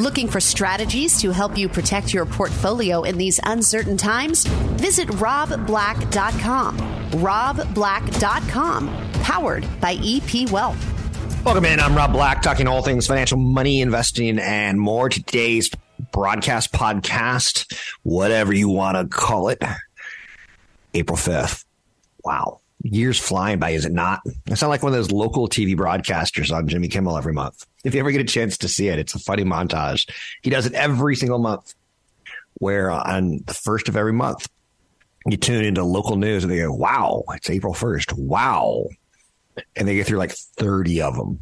Looking for strategies to help you protect your portfolio in these uncertain times? Visit robblack.com. robblack.com, powered by EP Wealth. Welcome in. I'm Rob Black, talking all things financial, money, investing, and more. Today's broadcast podcast, whatever you want to call it, April 5th. Wow. Years flying by, is it not? I sound like one of those local TV broadcasters on Jimmy Kimmel every month. If you ever get a chance to see it, it's a funny montage. He does it every single month, where on the first of every month, you tune into local news and they go, wow, it's April 1st. Wow. And they get through like 30 of them.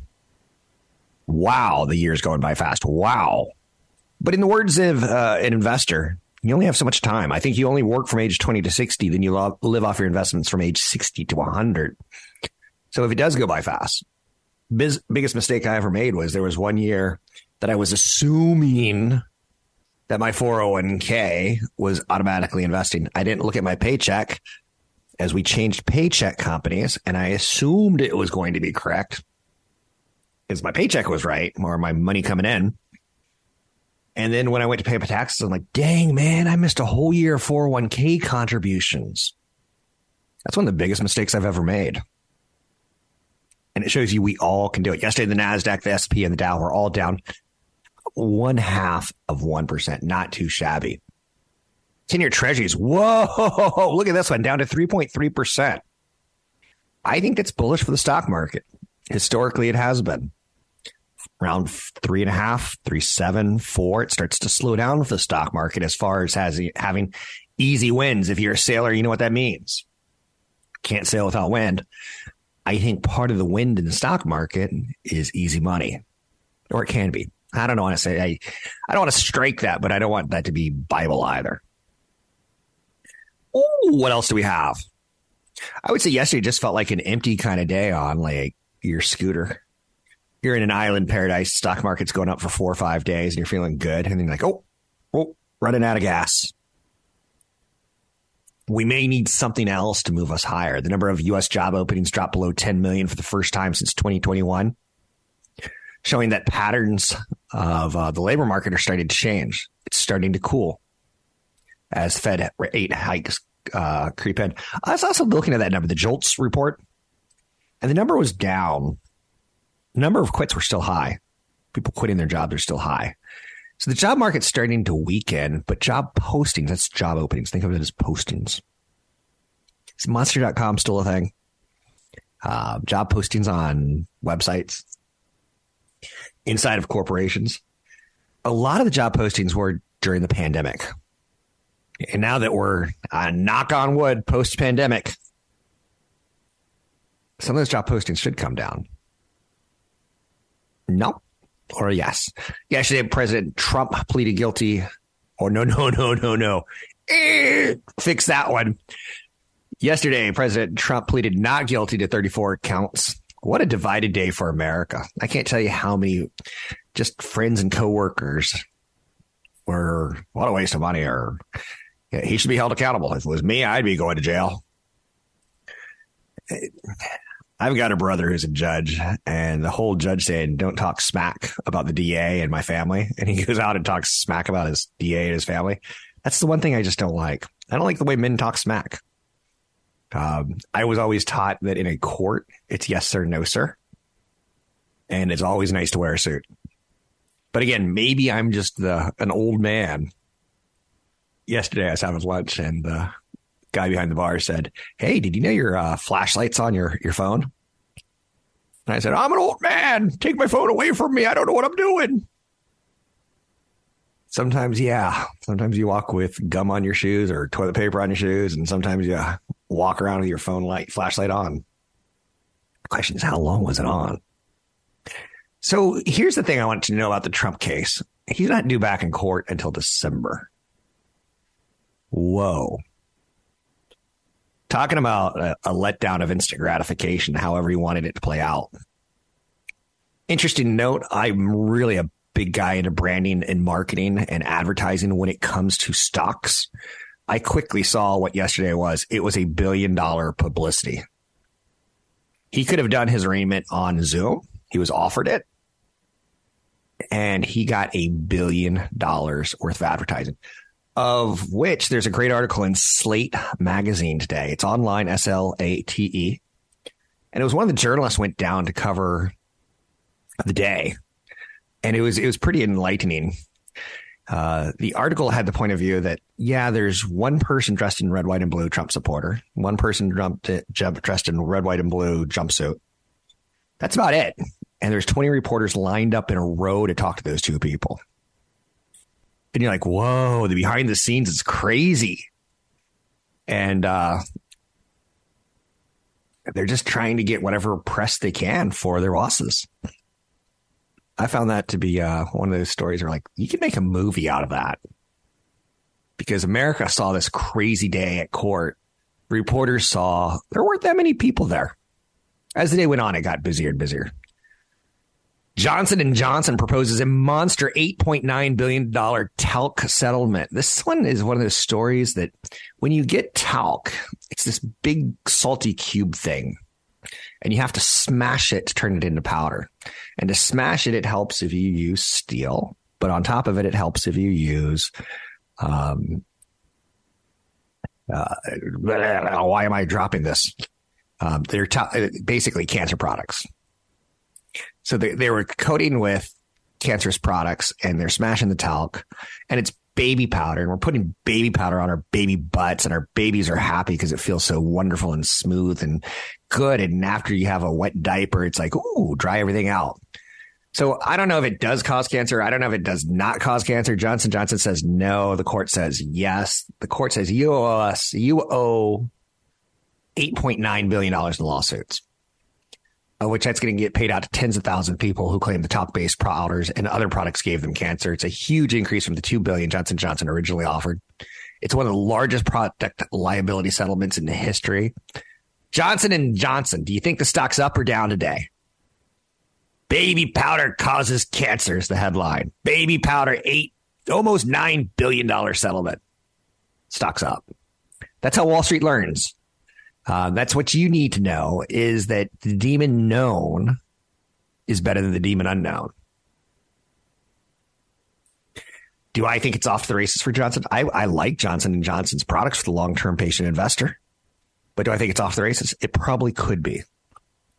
Wow, the year's going by fast. Wow. But in the words of uh, an investor, you only have so much time. I think you only work from age 20 to 60, then you lo- live off your investments from age 60 to 100. So if it does go by fast, biz- biggest mistake I ever made was there was one year that I was assuming that my 401k was automatically investing. I didn't look at my paycheck as we changed paycheck companies and I assumed it was going to be correct because my paycheck was right or my money coming in. And then when I went to pay my taxes, I'm like, dang, man, I missed a whole year of 401k contributions. That's one of the biggest mistakes I've ever made. And it shows you we all can do it. Yesterday, the NASDAQ, the SP, and the Dow were all down one half of 1%. Not too shabby. 10 year treasuries. Whoa, look at this one down to 3.3%. I think it's bullish for the stock market. Historically, it has been around three and a half, three, seven, four. It starts to slow down with the stock market as far as has, having easy wins. If you're a sailor, you know what that means. Can't sail without wind. I think part of the wind in the stock market is easy money, or it can be. I don't want to say I, I don't want to strike that, but I don't want that to be Bible either. Ooh, what else do we have? I would say yesterday just felt like an empty kind of day on like your scooter. You're in an island paradise, stock market's going up for four or five days, and you're feeling good, and then you're like, oh, oh, running out of gas. We may need something else to move us higher. The number of U.S. job openings dropped below 10 million for the first time since 2021, showing that patterns of uh, the labor market are starting to change. It's starting to cool as Fed rate hikes uh, creep in. I was also looking at that number, the JOLTS report, and the number was down. Number of quits were still high. People quitting their jobs are still high. So the job market's starting to weaken, but job postings, that's job openings. Think of it as postings. Is monster.com still a thing? Uh, job postings on websites inside of corporations. A lot of the job postings were during the pandemic. And now that we're uh, knock on wood post pandemic, some of those job postings should come down. No or yes. Yesterday, President Trump pleaded guilty. Or no, no, no, no, no. Eh, fix that one. Yesterday, President Trump pleaded not guilty to 34 counts. What a divided day for America. I can't tell you how many just friends and coworkers were, what a waste of money, or yeah, he should be held accountable. If it was me, I'd be going to jail. I've got a brother who's a judge, and the whole judge saying, "Don't talk smack about the DA and my family," and he goes out and talks smack about his DA and his family. That's the one thing I just don't like. I don't like the way men talk smack. Um, I was always taught that in a court, it's yes sir, no sir, and it's always nice to wear a suit. But again, maybe I'm just the an old man. Yesterday, I was having lunch, and the guy behind the bar said, "Hey, did you know your uh, flashlight's on your your phone?" And I said, "I'm an old man. Take my phone away from me. I don't know what I'm doing." Sometimes, yeah. Sometimes you walk with gum on your shoes or toilet paper on your shoes, and sometimes you walk around with your phone light flashlight on. The question is, how long was it on? So here's the thing I wanted to know about the Trump case. He's not due back in court until December. Whoa. Talking about a, a letdown of instant gratification, however you wanted it to play out. Interesting note I'm really a big guy into branding and marketing and advertising when it comes to stocks. I quickly saw what yesterday was. It was a billion dollar publicity. He could have done his arraignment on Zoom. He was offered it. And he got a billion dollars worth of advertising, of which there's a great article in Slate magazine today. It's online, S L A T E. And it was one of the journalists went down to cover the day. And it was it was pretty enlightening. Uh, the article had the point of view that yeah, there's one person dressed in red, white, and blue, Trump supporter. One person dressed in red, white, and blue jumpsuit. That's about it. And there's 20 reporters lined up in a row to talk to those two people. And you're like, whoa, the behind the scenes is crazy. And uh, they're just trying to get whatever press they can for their losses. I found that to be uh, one of those stories where, like, you can make a movie out of that because America saw this crazy day at court. Reporters saw there weren't that many people there. As the day went on, it got busier and busier. Johnson Johnson proposes a monster 8.9 billion dollar talc settlement. This one is one of those stories that when you get talc, it's this big salty cube thing and you have to smash it to turn it into powder. And to smash it, it helps if you use steel, but on top of it, it helps if you use, um, uh, why am I dropping this? Um, they're basically cancer products. So they, they were coating with cancerous products and they're smashing the talc and it's baby powder and we're putting baby powder on our baby butts and our babies are happy because it feels so wonderful and smooth and good. And after you have a wet diaper, it's like, ooh, dry everything out. So I don't know if it does cause cancer. I don't know if it does not cause cancer. Johnson Johnson says no. The court says yes. The court says you owe us, you owe $8.9 billion in lawsuits uh, which that's going to get paid out to tens of thousands of people who claim the talc-based powders and other products gave them cancer. It's a huge increase from the two billion Johnson Johnson originally offered. It's one of the largest product liability settlements in history. Johnson and Johnson, do you think the stock's up or down today? Baby powder causes cancer is the headline. Baby powder eight, almost nine billion dollar settlement. Stock's up. That's how Wall Street learns. Uh, that's what you need to know is that the demon known is better than the demon unknown. Do I think it's off the races for Johnson? I, I like Johnson and Johnson's products for the long-term patient investor, but do I think it's off the races? It probably could be.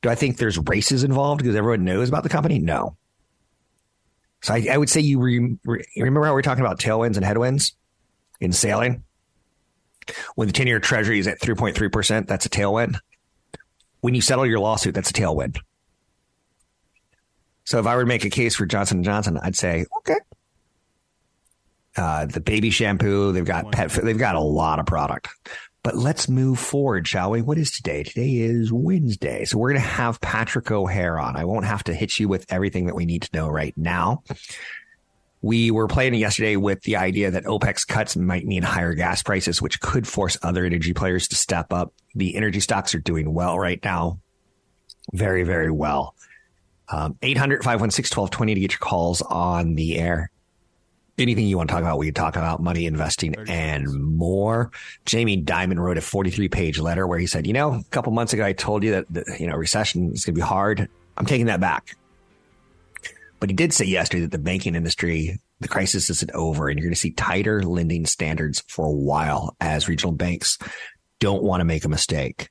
Do I think there's races involved because everyone knows about the company? No. So I, I would say you re, re, remember how we are talking about tailwinds and headwinds in sailing? When the 10 year treasury is at 3.3%, that's a tailwind. When you settle your lawsuit, that's a tailwind. So if I were to make a case for Johnson & Johnson, I'd say, okay. Uh, the baby shampoo, they've got pet, they've got a lot of product. But let's move forward, shall we? What is today? Today is Wednesday. So we're going to have Patrick O'Hare on. I won't have to hit you with everything that we need to know right now. We were playing yesterday with the idea that OPEC's cuts might mean higher gas prices, which could force other energy players to step up. The energy stocks are doing well right now. Very, very well. Um, 800 516 1220 to get your calls on the air. Anything you want to talk about, we can talk about money investing and more. Jamie Dimon wrote a 43 page letter where he said, you know, a couple months ago, I told you that, the, you know, recession is going to be hard. I'm taking that back. But he did say yesterday that the banking industry, the crisis isn't over, and you're going to see tighter lending standards for a while as regional banks don't want to make a mistake.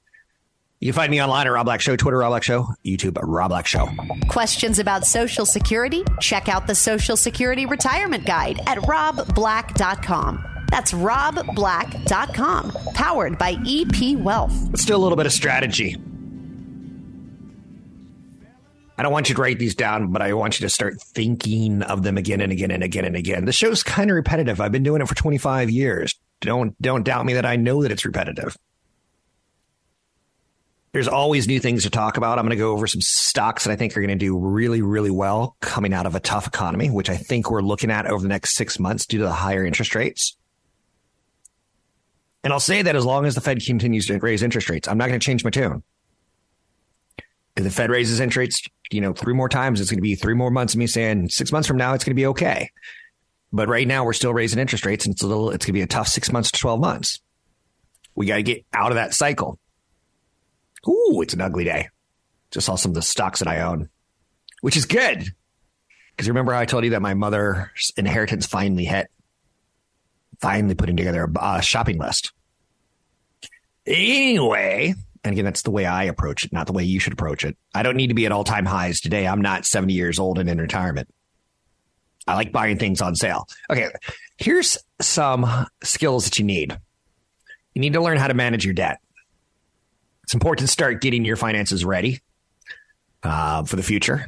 You can find me online at Rob Black Show, Twitter Rob Black Show, YouTube Rob Black Show. Questions about Social Security? Check out the Social Security Retirement Guide at robblack.com. That's robblack.com, powered by EP Wealth. Let's do a little bit of strategy. I don't want you to write these down, but I want you to start thinking of them again and again and again and again. The show's kind of repetitive. I've been doing it for 25 years. Don't don't doubt me that I know that it's repetitive. There's always new things to talk about. I'm going to go over some stocks that I think are going to do really, really well coming out of a tough economy, which I think we're looking at over the next six months due to the higher interest rates. And I'll say that as long as the Fed continues to raise interest rates, I'm not going to change my tune. The Fed raises interest you know, three more times, it's going to be three more months of me saying six months from now, it's going to be okay. But right now, we're still raising interest rates, and it's a little, it's going to be a tough six months to 12 months. We got to get out of that cycle. Ooh, it's an ugly day. Just saw some of the stocks that I own, which is good. Because remember how I told you that my mother's inheritance finally hit? Finally putting together a shopping list. Anyway, and again, that's the way I approach it, not the way you should approach it. I don't need to be at all time highs today. I'm not 70 years old and in retirement. I like buying things on sale. Okay, here's some skills that you need. You need to learn how to manage your debt. It's important to start getting your finances ready uh, for the future.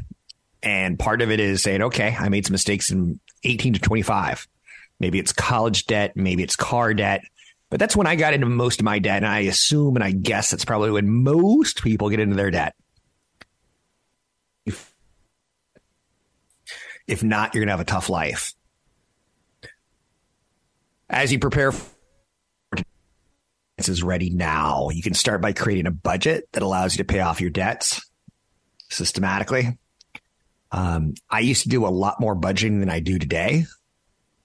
And part of it is saying, okay, I made some mistakes in 18 to 25. Maybe it's college debt, maybe it's car debt, but that's when I got into most of my debt. And I assume and I guess that's probably when most people get into their debt. If, if not, you're going to have a tough life. As you prepare this is ready now. You can start by creating a budget that allows you to pay off your debts systematically. Um, I used to do a lot more budgeting than I do today.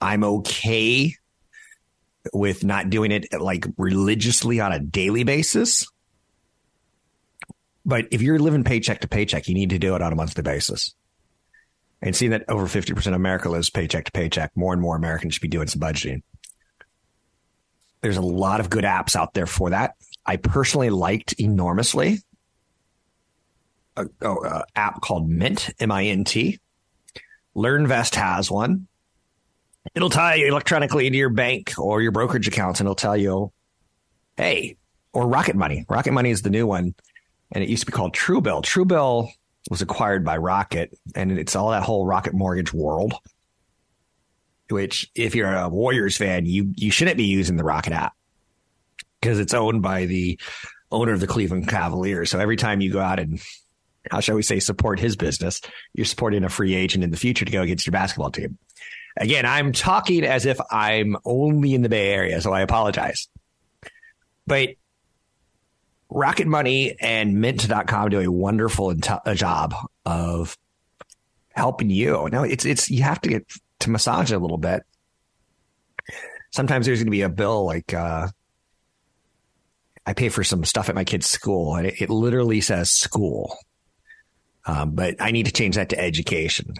I'm okay with not doing it like religiously on a daily basis. But if you're living paycheck to paycheck, you need to do it on a monthly basis. And seeing that over 50% of America lives paycheck to paycheck, more and more Americans should be doing some budgeting. There's a lot of good apps out there for that. I personally liked enormously a, a app called Mint, M I N T. LearnVest has one. It'll tie electronically into your bank or your brokerage accounts, and it'll tell you, hey, or Rocket Money. Rocket Money is the new one, and it used to be called Truebill. Truebill was acquired by Rocket, and it's all that whole Rocket Mortgage world. Which, if you're a Warriors fan, you you shouldn't be using the Rocket app because it's owned by the owner of the Cleveland Cavaliers. So every time you go out and how shall we say support his business, you're supporting a free agent in the future to go against your basketball team. Again, I'm talking as if I'm only in the Bay Area, so I apologize. But Rocket Money and Mint.com do a wonderful job of helping you. Now it's it's you have to get to massage it a little bit. Sometimes there's going to be a bill like uh, I pay for some stuff at my kid's school, and it, it literally says school. Um, but I need to change that to education.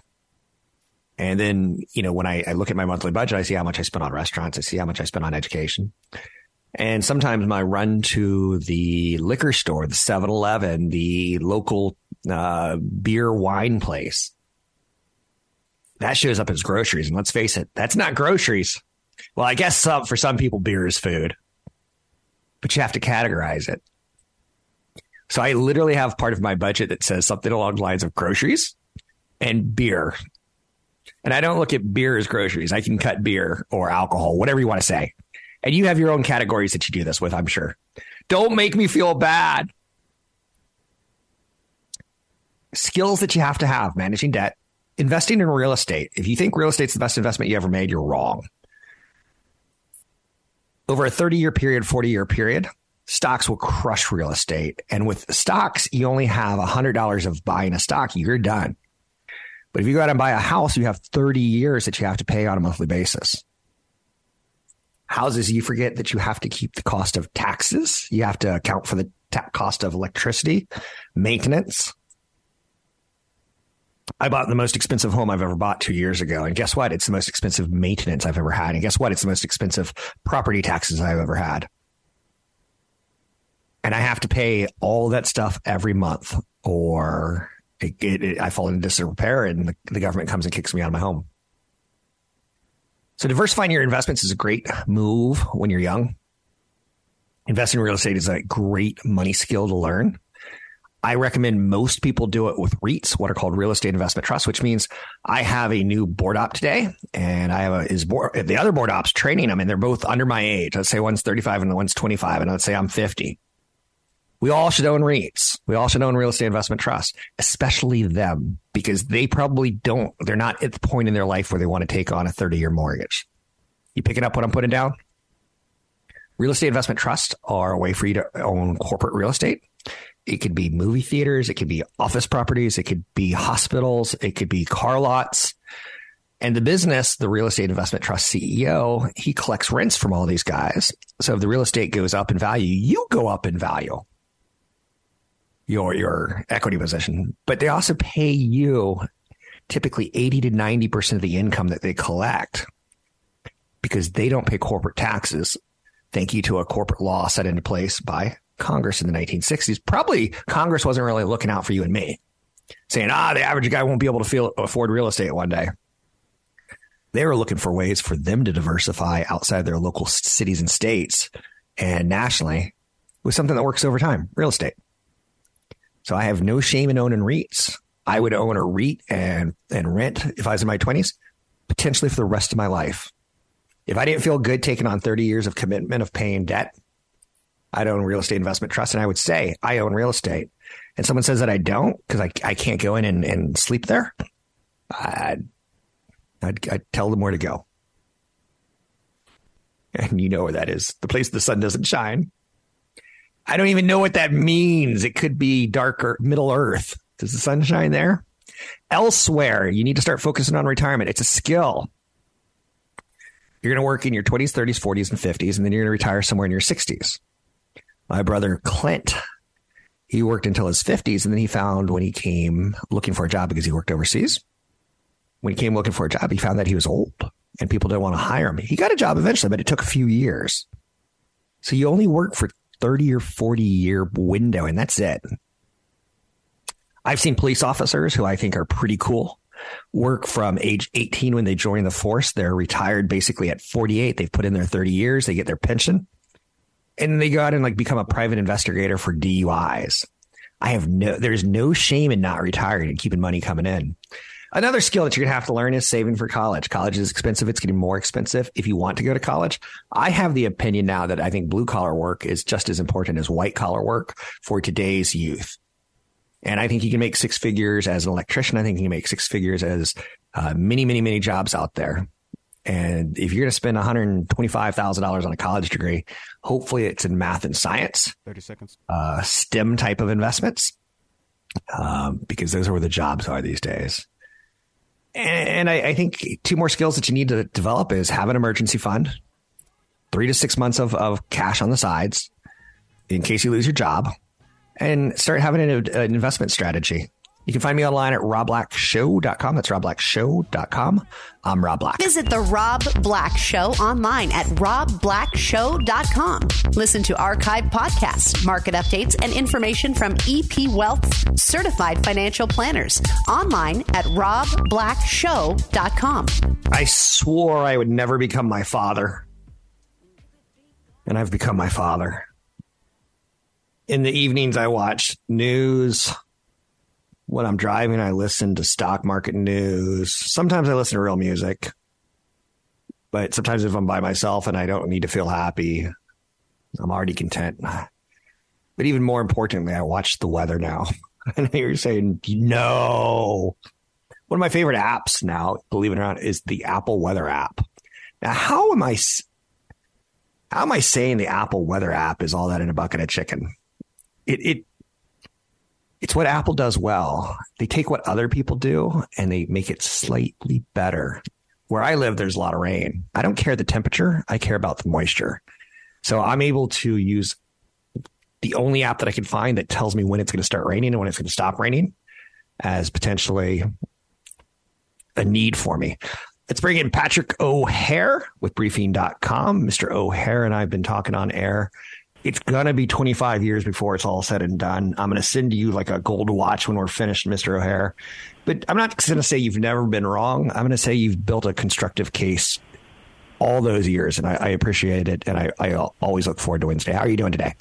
And then, you know, when I, I look at my monthly budget, I see how much I spend on restaurants. I see how much I spend on education. And sometimes my run to the liquor store, the 7 Eleven, the local uh, beer wine place, that shows up as groceries. And let's face it, that's not groceries. Well, I guess some, for some people, beer is food, but you have to categorize it. So I literally have part of my budget that says something along the lines of groceries and beer. And I don't look at beer as groceries. I can cut beer or alcohol, whatever you want to say. And you have your own categories that you do this with, I'm sure. Don't make me feel bad. Skills that you have to have managing debt, investing in real estate. If you think real estate's the best investment you ever made, you're wrong. Over a 30 year period, 40 year period, stocks will crush real estate. And with stocks, you only have $100 of buying a stock, you're done. But if you go out and buy a house, you have 30 years that you have to pay on a monthly basis. Houses, you forget that you have to keep the cost of taxes. You have to account for the ta- cost of electricity, maintenance. I bought the most expensive home I've ever bought two years ago. And guess what? It's the most expensive maintenance I've ever had. And guess what? It's the most expensive property taxes I've ever had. And I have to pay all that stuff every month or it, it, it, I fall into disrepair and the, the government comes and kicks me out of my home. So diversifying your investments is a great move when you're young. Investing in real estate is a great money skill to learn. I recommend most people do it with REITs, what are called real estate investment trusts, which means I have a new board op today and I have a, is board, the other board ops training them and they're both under my age. Let's say one's 35 and the one's 25 and let's say I'm 50. We all should own REITs. We all should own real estate investment trusts, especially them, because they probably don't, they're not at the point in their life where they want to take on a 30 year mortgage. You picking up what I'm putting down? Real estate investment trusts are a way for you to own corporate real estate. It could be movie theaters, it could be office properties, it could be hospitals, it could be car lots. And the business, the real estate investment trust CEO, he collects rents from all these guys. So if the real estate goes up in value, you go up in value. Your your equity position. But they also pay you typically 80 to 90% of the income that they collect because they don't pay corporate taxes. Thank you to a corporate law set into place by Congress in the 1960s. Probably Congress wasn't really looking out for you and me, saying, ah, the average guy won't be able to feel, afford real estate one day. They were looking for ways for them to diversify outside their local cities and states and nationally with something that works over time real estate. So I have no shame in owning REITs. I would own a REIT and, and rent if I was in my 20s, potentially for the rest of my life. If I didn't feel good taking on 30 years of commitment of paying debt, I'd own real estate investment trust. And I would say I own real estate. And someone says that I don't because I, I can't go in and, and sleep there. I'd, I'd, I'd tell them where to go. And you know where that is the place the sun doesn't shine. I don't even know what that means. It could be darker Middle Earth. Does the sun shine there? Elsewhere, you need to start focusing on retirement. It's a skill. You're going to work in your 20s, 30s, 40s, and 50s, and then you're going to retire somewhere in your 60s. My brother Clint, he worked until his 50s, and then he found when he came looking for a job because he worked overseas, when he came looking for a job, he found that he was old and people didn't want to hire him. He got a job eventually, but it took a few years. So you only work for 30 or 40 year window, and that's it. I've seen police officers who I think are pretty cool work from age 18 when they join the force. They're retired basically at 48. They've put in their 30 years. They get their pension and they go out and like become a private investigator for DUIs. I have no, there's no shame in not retiring and keeping money coming in. Another skill that you're going to have to learn is saving for college. College is expensive. It's getting more expensive if you want to go to college. I have the opinion now that I think blue collar work is just as important as white collar work for today's youth. And I think you can make six figures as an electrician. I think you can make six figures as uh, many, many, many jobs out there. And if you're going to spend $125,000 on a college degree, hopefully it's in math and science. 30 seconds. Uh, STEM type of investments, um, because those are where the jobs are these days. And I, I, think two more skills that you need to develop is have an emergency fund, three to six months of, of cash on the sides in case you lose your job, and start having an, an investment strategy. You can find me online at robblackshow.com. That's robblackshow.com. I'm Rob Black. Visit the Rob Black Show online at robblackshow.com. Listen to archived podcasts, market updates, and information from EP Wealth certified financial planners online at robblackshow.com. I swore I would never become my father, and I've become my father. In the evenings, I watch news when I'm driving, I listen to stock market news. Sometimes I listen to real music. But sometimes if I'm by myself and I don't need to feel happy, I'm already content. But even more importantly, I watch the weather now. and you're saying, no. One of my favorite apps now, believe it or not, is the Apple Weather app. Now, how am I how am I saying the Apple Weather app is all that in a bucket of chicken? It it it's what Apple does well. They take what other people do and they make it slightly better. Where I live, there's a lot of rain. I don't care the temperature. I care about the moisture. So I'm able to use the only app that I can find that tells me when it's going to start raining and when it's going to stop raining as potentially a need for me. Let's bring in Patrick O'Hare with briefing.com. Mr. O'Hare and I have been talking on air it's gonna be 25 years before it's all said and done. I'm gonna send you like a gold watch when we're finished, Mr. O'Hare. But I'm not gonna say you've never been wrong. I'm gonna say you've built a constructive case all those years, and I, I appreciate it. And I, I always look forward to Wednesday. How are you doing today?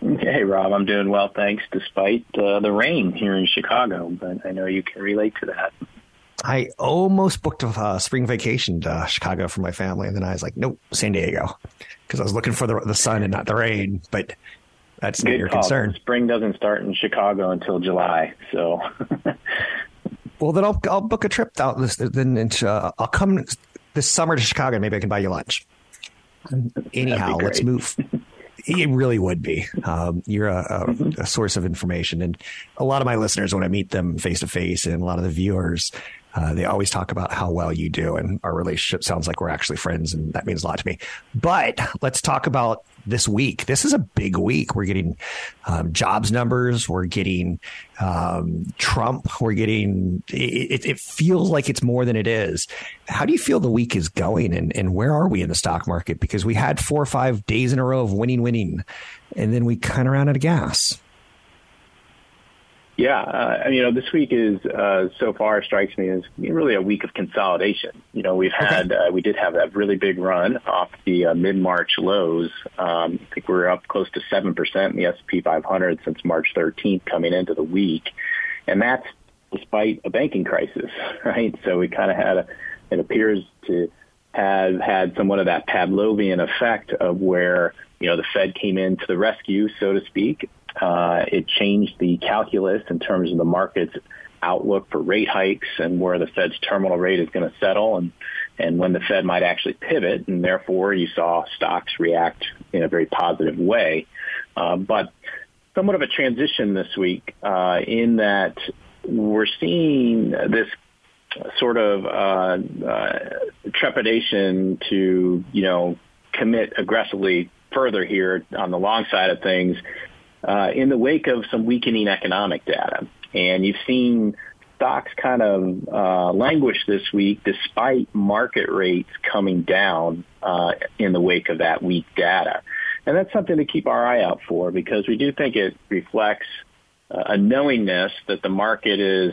Hey, Rob, I'm doing well, thanks, despite uh, the rain here in Chicago. But I know you can relate to that. I almost booked a uh, spring vacation to Chicago for my family, and then I was like, nope, San Diego, because I was looking for the, the sun and not the rain. But That's not Good your call. concern. Spring doesn't start in Chicago until July, so Well, then I'll I'll book a trip out this. Then into, uh, I'll come this summer to Chicago. Maybe I can buy you lunch. Anyhow, let's move. It really would be. Um, you're a, a, a source of information, and a lot of my listeners, when I meet them face to face, and a lot of the viewers, uh, they always talk about how well you do, and our relationship sounds like we're actually friends, and that means a lot to me. But let's talk about this week. This is a big week. We're getting um, jobs numbers. We're getting um, Trump. We're getting. It, it feels like it's more than it is. How do you feel the week is going, and, and where are we in the stock market? Because we had four or five days in a row of winning, winning, and then we kind of ran out of gas. Yeah, uh, you know, this week is uh, so far strikes me as really a week of consolidation. You know, we've had uh, we did have that really big run off the uh, mid March lows. Um, I think we're up close to seven percent in the S P 500 since March 13th coming into the week, and that's despite a banking crisis, right? So we kind of had a it appears to have had somewhat of that Pavlovian effect of where you know the Fed came in to the rescue, so to speak. Uh, it changed the calculus in terms of the market's outlook for rate hikes and where the Fed's terminal rate is going to settle and, and when the Fed might actually pivot. And therefore, you saw stocks react in a very positive way. Uh, but somewhat of a transition this week uh, in that we're seeing this sort of uh, uh, trepidation to, you know, commit aggressively further here on the long side of things uh, in the wake of some weakening economic data. And you've seen stocks kind of uh, languish this week despite market rates coming down uh, in the wake of that weak data. And that's something to keep our eye out for because we do think it reflects uh, a knowingness that the market is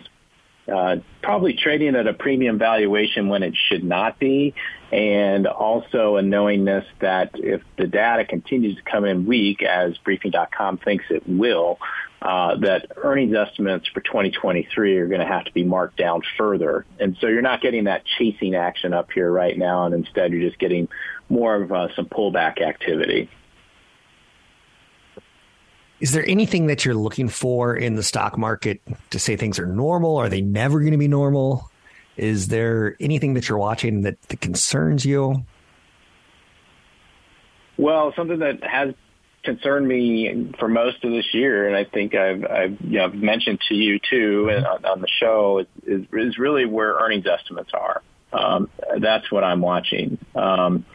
uh, probably trading at a premium valuation when it should not be, and also a knowingness that if the data continues to come in weak, as Briefing.com thinks it will, uh, that earnings estimates for 2023 are going to have to be marked down further. And so you're not getting that chasing action up here right now, and instead you're just getting more of uh, some pullback activity. Is there anything that you're looking for in the stock market to say things are normal? Are they never going to be normal? Is there anything that you're watching that, that concerns you? Well, something that has concerned me for most of this year, and I think I've, I've you know, mentioned to you too on, on the show, is, is really where earnings estimates are. Um, that's what I'm watching. Um,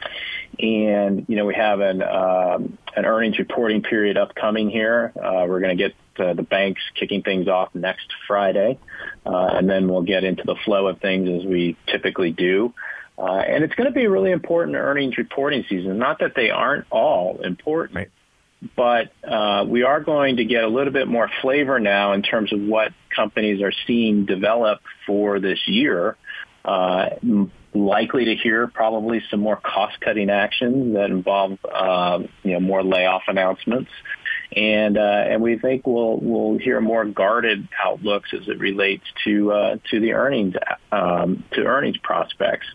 and you know we have an um, an earnings reporting period upcoming here. Uh, we're going to get uh, the banks kicking things off next Friday, uh, and then we'll get into the flow of things as we typically do. Uh, and it's going to be a really important earnings reporting season. Not that they aren't all important, Right. but uh, we are going to get a little bit more flavor now in terms of what companies are seeing develop for this year. Uh, likely to hear probably some more cost-cutting actions that involve, uh, you know, more layoff announcements, and uh, and we think we'll we'll hear more guarded outlooks as it relates to uh, to the earnings um, to earnings prospects,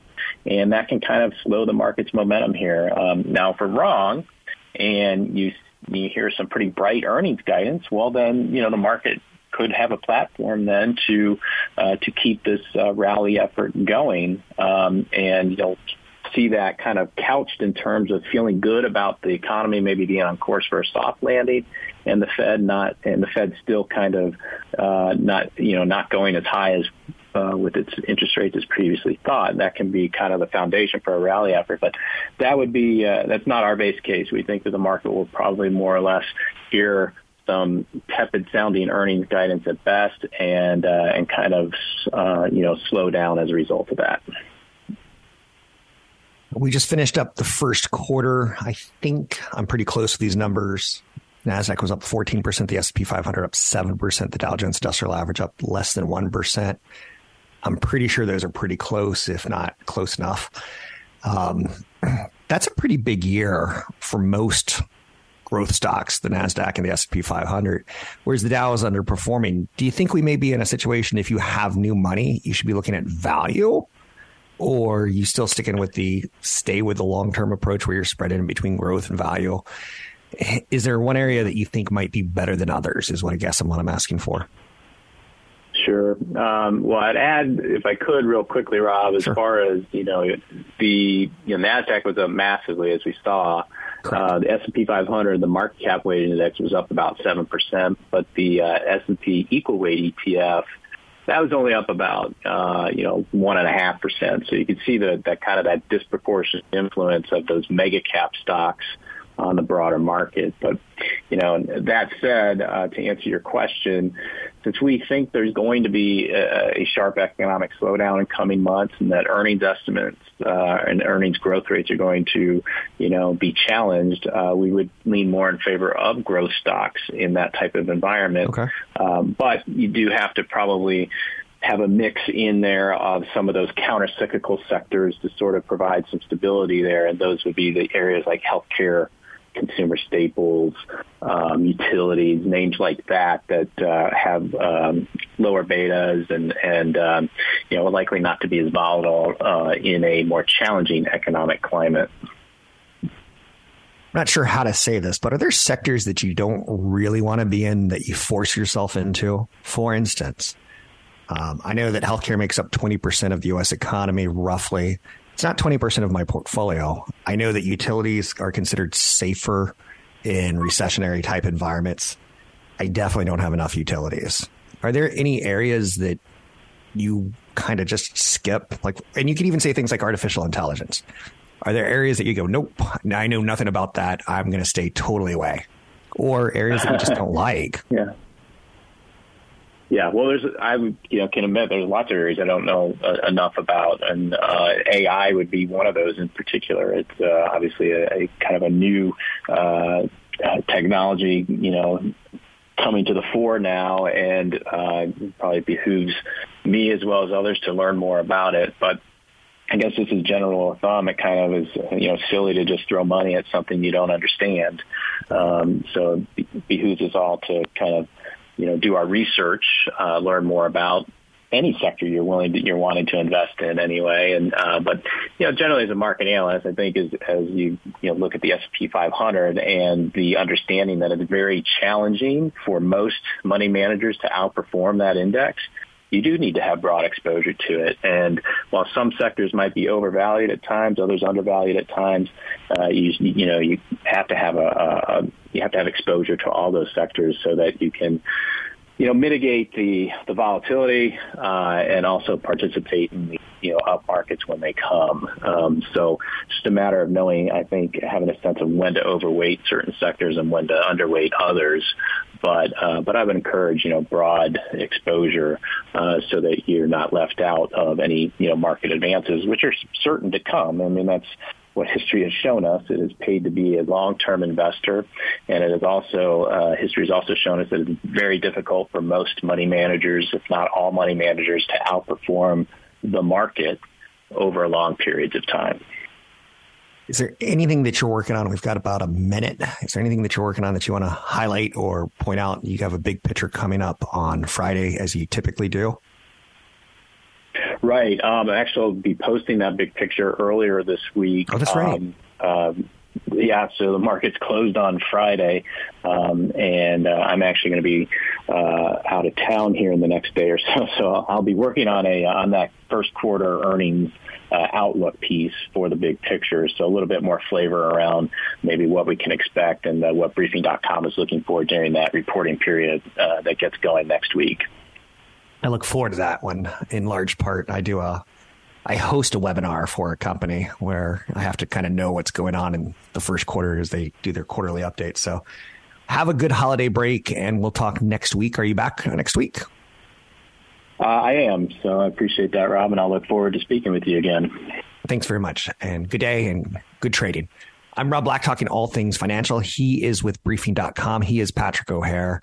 and that can kind of slow the market's momentum here. Um, now, if we're wrong, and you you hear some pretty bright earnings guidance, well, then you know the market could have a platform then to uh, to keep this uh, rally effort going, um, and you'll see that kind of couched in terms of feeling good about the economy maybe being on course for a soft landing, and the Fed not and the Fed still kind of uh, not you know not going as high as uh, with its interest rates as previously thought. That can be kind of the foundation for a rally effort, but that would be uh, that's not our base case. We think that the market will probably more or less hear some tepid sounding earnings guidance at best and uh, and kind of uh, you know slow down as a result of that. We just finished up the first quarter. I think I'm pretty close to these numbers. Nasdaq was up 14%, the S&P 500 up 7%, the Dow Jones Industrial Average up less than 1%. I'm pretty sure those are pretty close, if not close enough. Um, that's a pretty big year for most growth stocks, the Nasdaq and the S&P 500, whereas the Dow is underperforming. Do you think we may be in a situation if you have new money, you should be looking at value? Or are you still sticking with the stay with the long term approach where you're spread in between growth and value? is there one area that you think might be better than others? Is what I guess I'm what I'm asking for. Sure. Um, well, I'd add, if I could, real quickly, Rob, as sure. far as you know, the you know, Nasdaq was up massively as we saw. Uh, the S&P 500, the market cap weighted index was up about seven percent, but the uh, S&P equal weight ETF that was only up about uh, you know one and a half percent. So you can see the, that kind of that disproportionate influence of those mega cap stocks on the broader market. But, you know, that said, uh, to answer your question, since we think there's going to be a, a sharp economic slowdown in coming months and that earnings estimates uh, and earnings growth rates are going to, you know, be challenged, uh, we would lean more in favor of growth stocks in that type of environment. Okay. Um, but you do have to probably have a mix in there of some of those counter-cyclical sectors to sort of provide some stability there, and those would be the areas like healthcare, consumer staples, um, utilities, names like that that uh, have um, lower betas and and um, you know likely not to be as volatile uh, in a more challenging economic climate. I'm not sure how to say this, but are there sectors that you don't really want to be in that you force yourself into? For instance, um, I know that healthcare makes up 20% of the U.S. economy, roughly. It's not 20% of my portfolio. I know that utilities are considered safer in recessionary type environments. I definitely don't have enough utilities. Are there any areas that you kind of just skip? Like, and you can even say things like artificial intelligence. Are there areas that you go, nope, I know nothing about that. I'm going to stay totally away. Or areas that you just don't like? Yeah. Yeah, well, there's I you know can admit there's lots of areas I don't know uh, enough about, and uh, AI would be one of those in particular. It's uh, obviously a, a kind of a new uh, uh, technology, you know, coming to the fore now, and uh, probably behooves me as well as others to learn more about it. But I guess this is general thumb. It kind of is, you know, silly to just throw money at something you don't understand. Um, so it behooves us all to kind of you know, do our research, uh, learn more about any sector you're willing to, you're wanting to invest in anyway. And, uh, but, you know, generally as a market analyst, I think as, as you, you know, look at the S&P 500 and the understanding that it's very challenging for most money managers to outperform that index, you do need to have broad exposure to it. And while some sectors might be overvalued at times, others undervalued at times, uh, you you know you have to have a, a, a you have to have exposure to all those sectors so that you can you know, mitigate the, the volatility uh, and also participate in the you know up markets when they come. Um, so just a matter of knowing, I think, having a sense of when to overweight certain sectors and when to underweight others. But uh, but I would encourage you know broad exposure uh, so that you're not left out of any you know market advances, which are certain to come. I mean that's what history has shown us. It is paid to be a long-term investor, and it is also uh, history has also shown us that it's very difficult for most money managers, if not all money managers, to outperform the market over long periods of time. Is there anything that you're working on? We've got about a minute. Is there anything that you're working on that you want to highlight or point out? You have a big picture coming up on Friday, as you typically do. Right. Um, actually, I'll be posting that big picture earlier this week. Oh, that's right. Um, um, yeah, so the market's closed on Friday, um, and uh, I'm actually going to be uh, out of town here in the next day or so. So I'll be working on a on that first quarter earnings uh, outlook piece for the big picture. So a little bit more flavor around maybe what we can expect and uh, what Briefing.com is looking for during that reporting period uh, that gets going next week. I look forward to that one in large part. I do a I host a webinar for a company where I have to kind of know what's going on in the first quarter as they do their quarterly updates. So have a good holiday break and we'll talk next week. Are you back next week? Uh, I am. So I appreciate that, Rob, and I'll look forward to speaking with you again. Thanks very much and good day and good trading. I'm Rob Black talking all things financial. He is with briefing.com. He is Patrick O'Hare.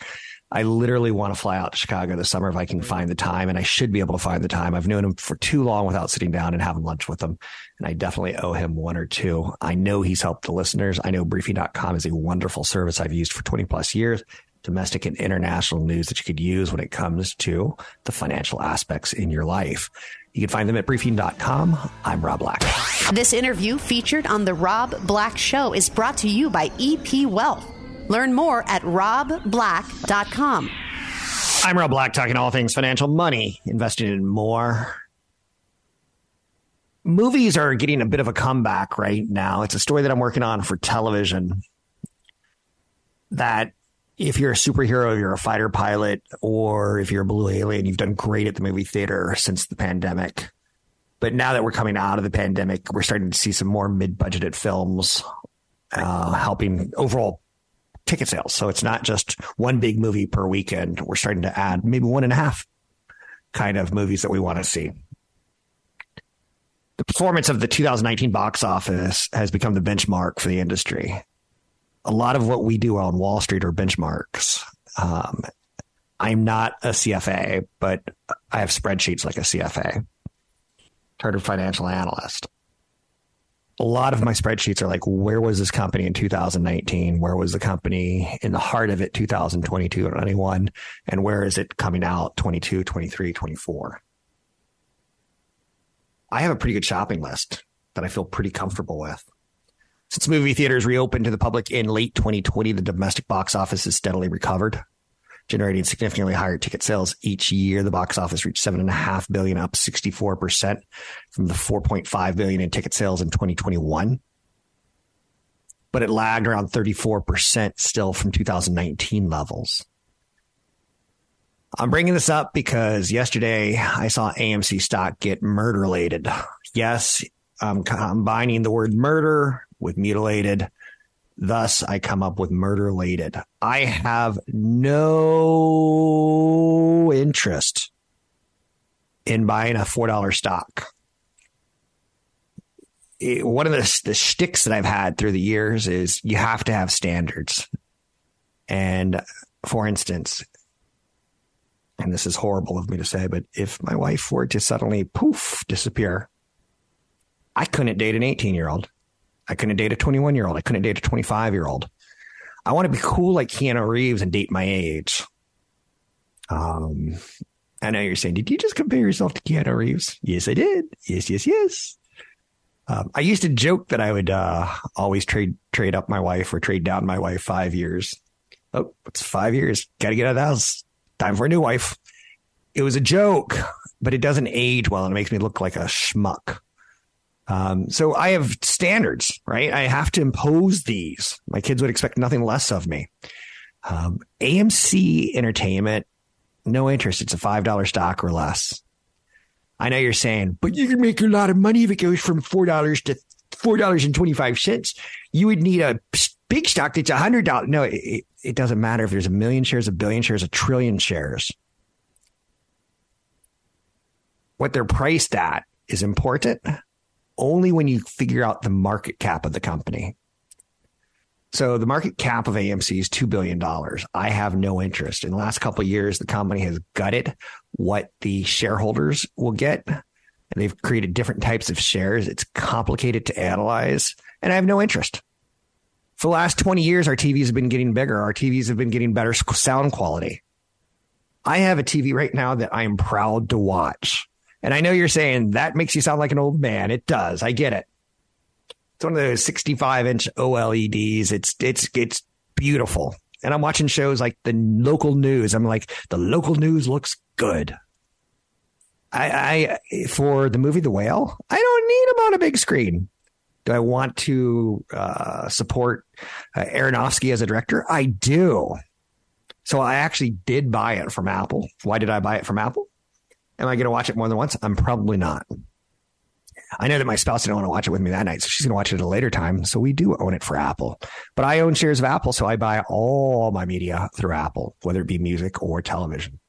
I literally want to fly out to Chicago this summer if I can mm-hmm. find the time, and I should be able to find the time. I've known him for too long without sitting down and having lunch with him, and I definitely owe him one or two. I know he's helped the listeners. I know briefing.com is a wonderful service I've used for 20 plus years domestic and international news that you could use when it comes to the financial aspects in your life. You can find them at briefing.com. I'm Rob Black. This interview featured on The Rob Black Show is brought to you by EP Wealth. Learn more at robblack.com. I'm Rob Black, talking all things financial money, investing in more. Movies are getting a bit of a comeback right now. It's a story that I'm working on for television. That if you're a superhero, you're a fighter pilot, or if you're a blue alien, you've done great at the movie theater since the pandemic. But now that we're coming out of the pandemic, we're starting to see some more mid budgeted films uh, helping overall ticket sales. So it's not just one big movie per weekend. We're starting to add maybe one and a half kind of movies that we want to see. The performance of the 2019 box office has become the benchmark for the industry. A lot of what we do on Wall Street are benchmarks. Um, I'm not a CFA, but I have spreadsheets like a CFA, chartered financial analyst a lot of my spreadsheets are like, where was this company in 2019? Where was the company in the heart of it 2022 and 21? And where is it coming out 22, 23, 24? I have a pretty good shopping list that I feel pretty comfortable with. Since movie theaters reopened to the public in late 2020, the domestic box office has steadily recovered generating significantly higher ticket sales each year. The box office reached seven and a half billion, up 64% from the 4.5 billion in ticket sales in 2021. But it lagged around 34% still from 2019 levels. I'm bringing this up because yesterday I saw AMC stock get murder related. Yes, I'm combining the word murder with mutilated Thus, I come up with murder related. I have no interest in buying a $4 stock. It, one of the, the sticks that I've had through the years is you have to have standards. And for instance, and this is horrible of me to say, but if my wife were to suddenly poof disappear, I couldn't date an 18 year old. I couldn't date a 21 year old. I couldn't date a 25 year old. I want to be cool like Keanu Reeves and date my age. Um, I know you're saying, did you just compare yourself to Keanu Reeves? Yes, I did. Yes, yes, yes. Um, I used to joke that I would uh, always trade trade up my wife or trade down my wife five years. Oh, it's five years. Got to get out of the house. Time for a new wife. It was a joke, but it doesn't age well and it makes me look like a schmuck. Um, so I have standards, right? I have to impose these. My kids would expect nothing less of me. Um, AMC Entertainment, no interest. It's a $5 stock or less. I know you're saying, but you can make a lot of money if it goes from $4 to $4.25. You would need a big stock that's a $100. No, it, it doesn't matter if there's a million shares, a billion shares, a trillion shares. What they're priced at is important only when you figure out the market cap of the company. So the market cap of AMC is $2 billion. I have no interest. In the last couple years, the company has gutted what the shareholders will get. And they've created different types of shares. It's complicated to analyze. And I have no interest. For the last 20 years, our TVs have been getting bigger. Our TVs have been getting better sound quality. I have a TV right now that I am proud to watch. And I know you're saying that makes you sound like an old man. It does. I get it. It's one of those 65 inch OLEDs. It's it's it's beautiful. And I'm watching shows like the local news. I'm like, the local news looks good. I, I for the movie The Whale, I don't need him on a big screen. Do I want to uh, support uh, Aronofsky as a director? I do. So I actually did buy it from Apple. Why did I buy it from Apple? Am I going to watch it more than once? I'm probably not. I know that my spouse didn't want to watch it with me that night, so she's going to watch it at a later time. So we do own it for Apple. But I own shares of Apple, so I buy all my media through Apple, whether it be music or television.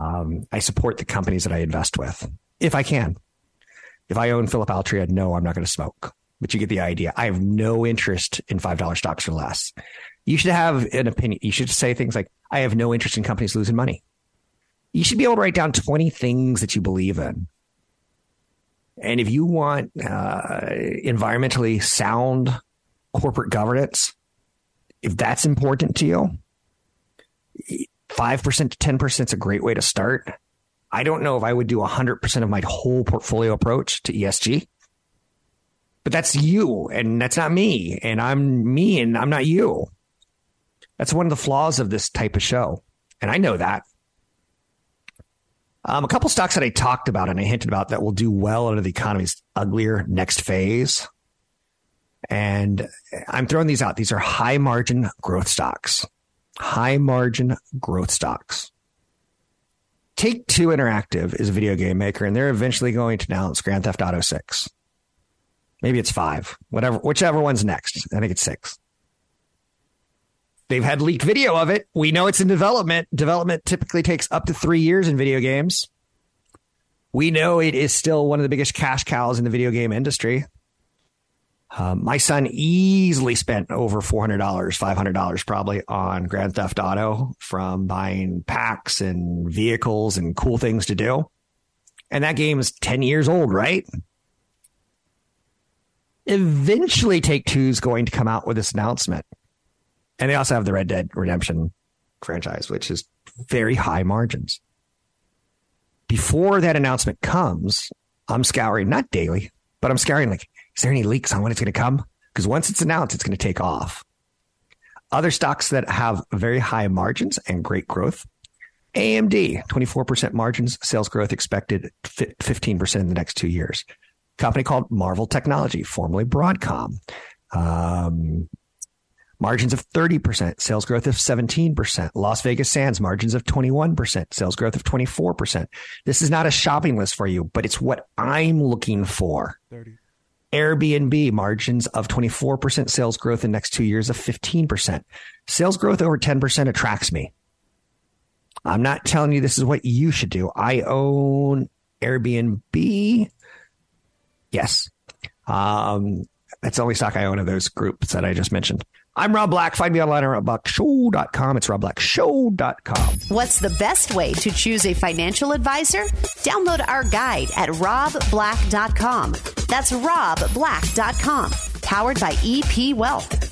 Um, I support the companies that I invest with if I can. If I own Philip Altria, no, I'm not going to smoke. But you get the idea. I have no interest in $5 stocks or less. You should have an opinion. You should say things like, I have no interest in companies losing money you should be able to write down 20 things that you believe in. And if you want uh, environmentally sound corporate governance, if that's important to you, 5% to 10% is a great way to start. I don't know if I would do 100% of my whole portfolio approach to ESG, but that's you and that's not me. And I'm me and I'm not you. That's one of the flaws of this type of show. And I know that. Um, a couple stocks that I talked about and I hinted about that will do well under the economy's uglier next phase. And I'm throwing these out. These are high margin growth stocks. High margin growth stocks. Take Two Interactive is a video game maker, and they're eventually going to announce Grand Theft Auto 6. Maybe it's five, whatever, whichever one's next. I think it's six. They've had leaked video of it. We know it's in development. Development typically takes up to three years in video games. We know it is still one of the biggest cash cows in the video game industry. Um, my son easily spent over $400, $500 probably on Grand Theft Auto from buying packs and vehicles and cool things to do. And that game is 10 years old, right? Eventually, Take Two is going to come out with this announcement. And they also have the Red Dead Redemption franchise, which is very high margins. Before that announcement comes, I'm scouring, not daily, but I'm scouring like, is there any leaks on when it's going to come? Because once it's announced, it's going to take off. Other stocks that have very high margins and great growth AMD, 24% margins, sales growth expected 15% in the next two years. Company called Marvell Technology, formerly Broadcom. Um, margins of 30%, sales growth of 17%. Las Vegas Sands, margins of 21%, sales growth of 24%. This is not a shopping list for you, but it's what I'm looking for. 30. Airbnb margins of 24%, sales growth in the next two years of 15%. Sales growth over 10% attracts me. I'm not telling you this is what you should do. I own Airbnb. Yes. Um, that's the only stock I own of those groups that I just mentioned. I'm Rob Black. Find me online at robblackshow.com. It's robblackshow.com. What's the best way to choose a financial advisor? Download our guide at robblack.com. That's robblack.com. Powered by EP Wealth.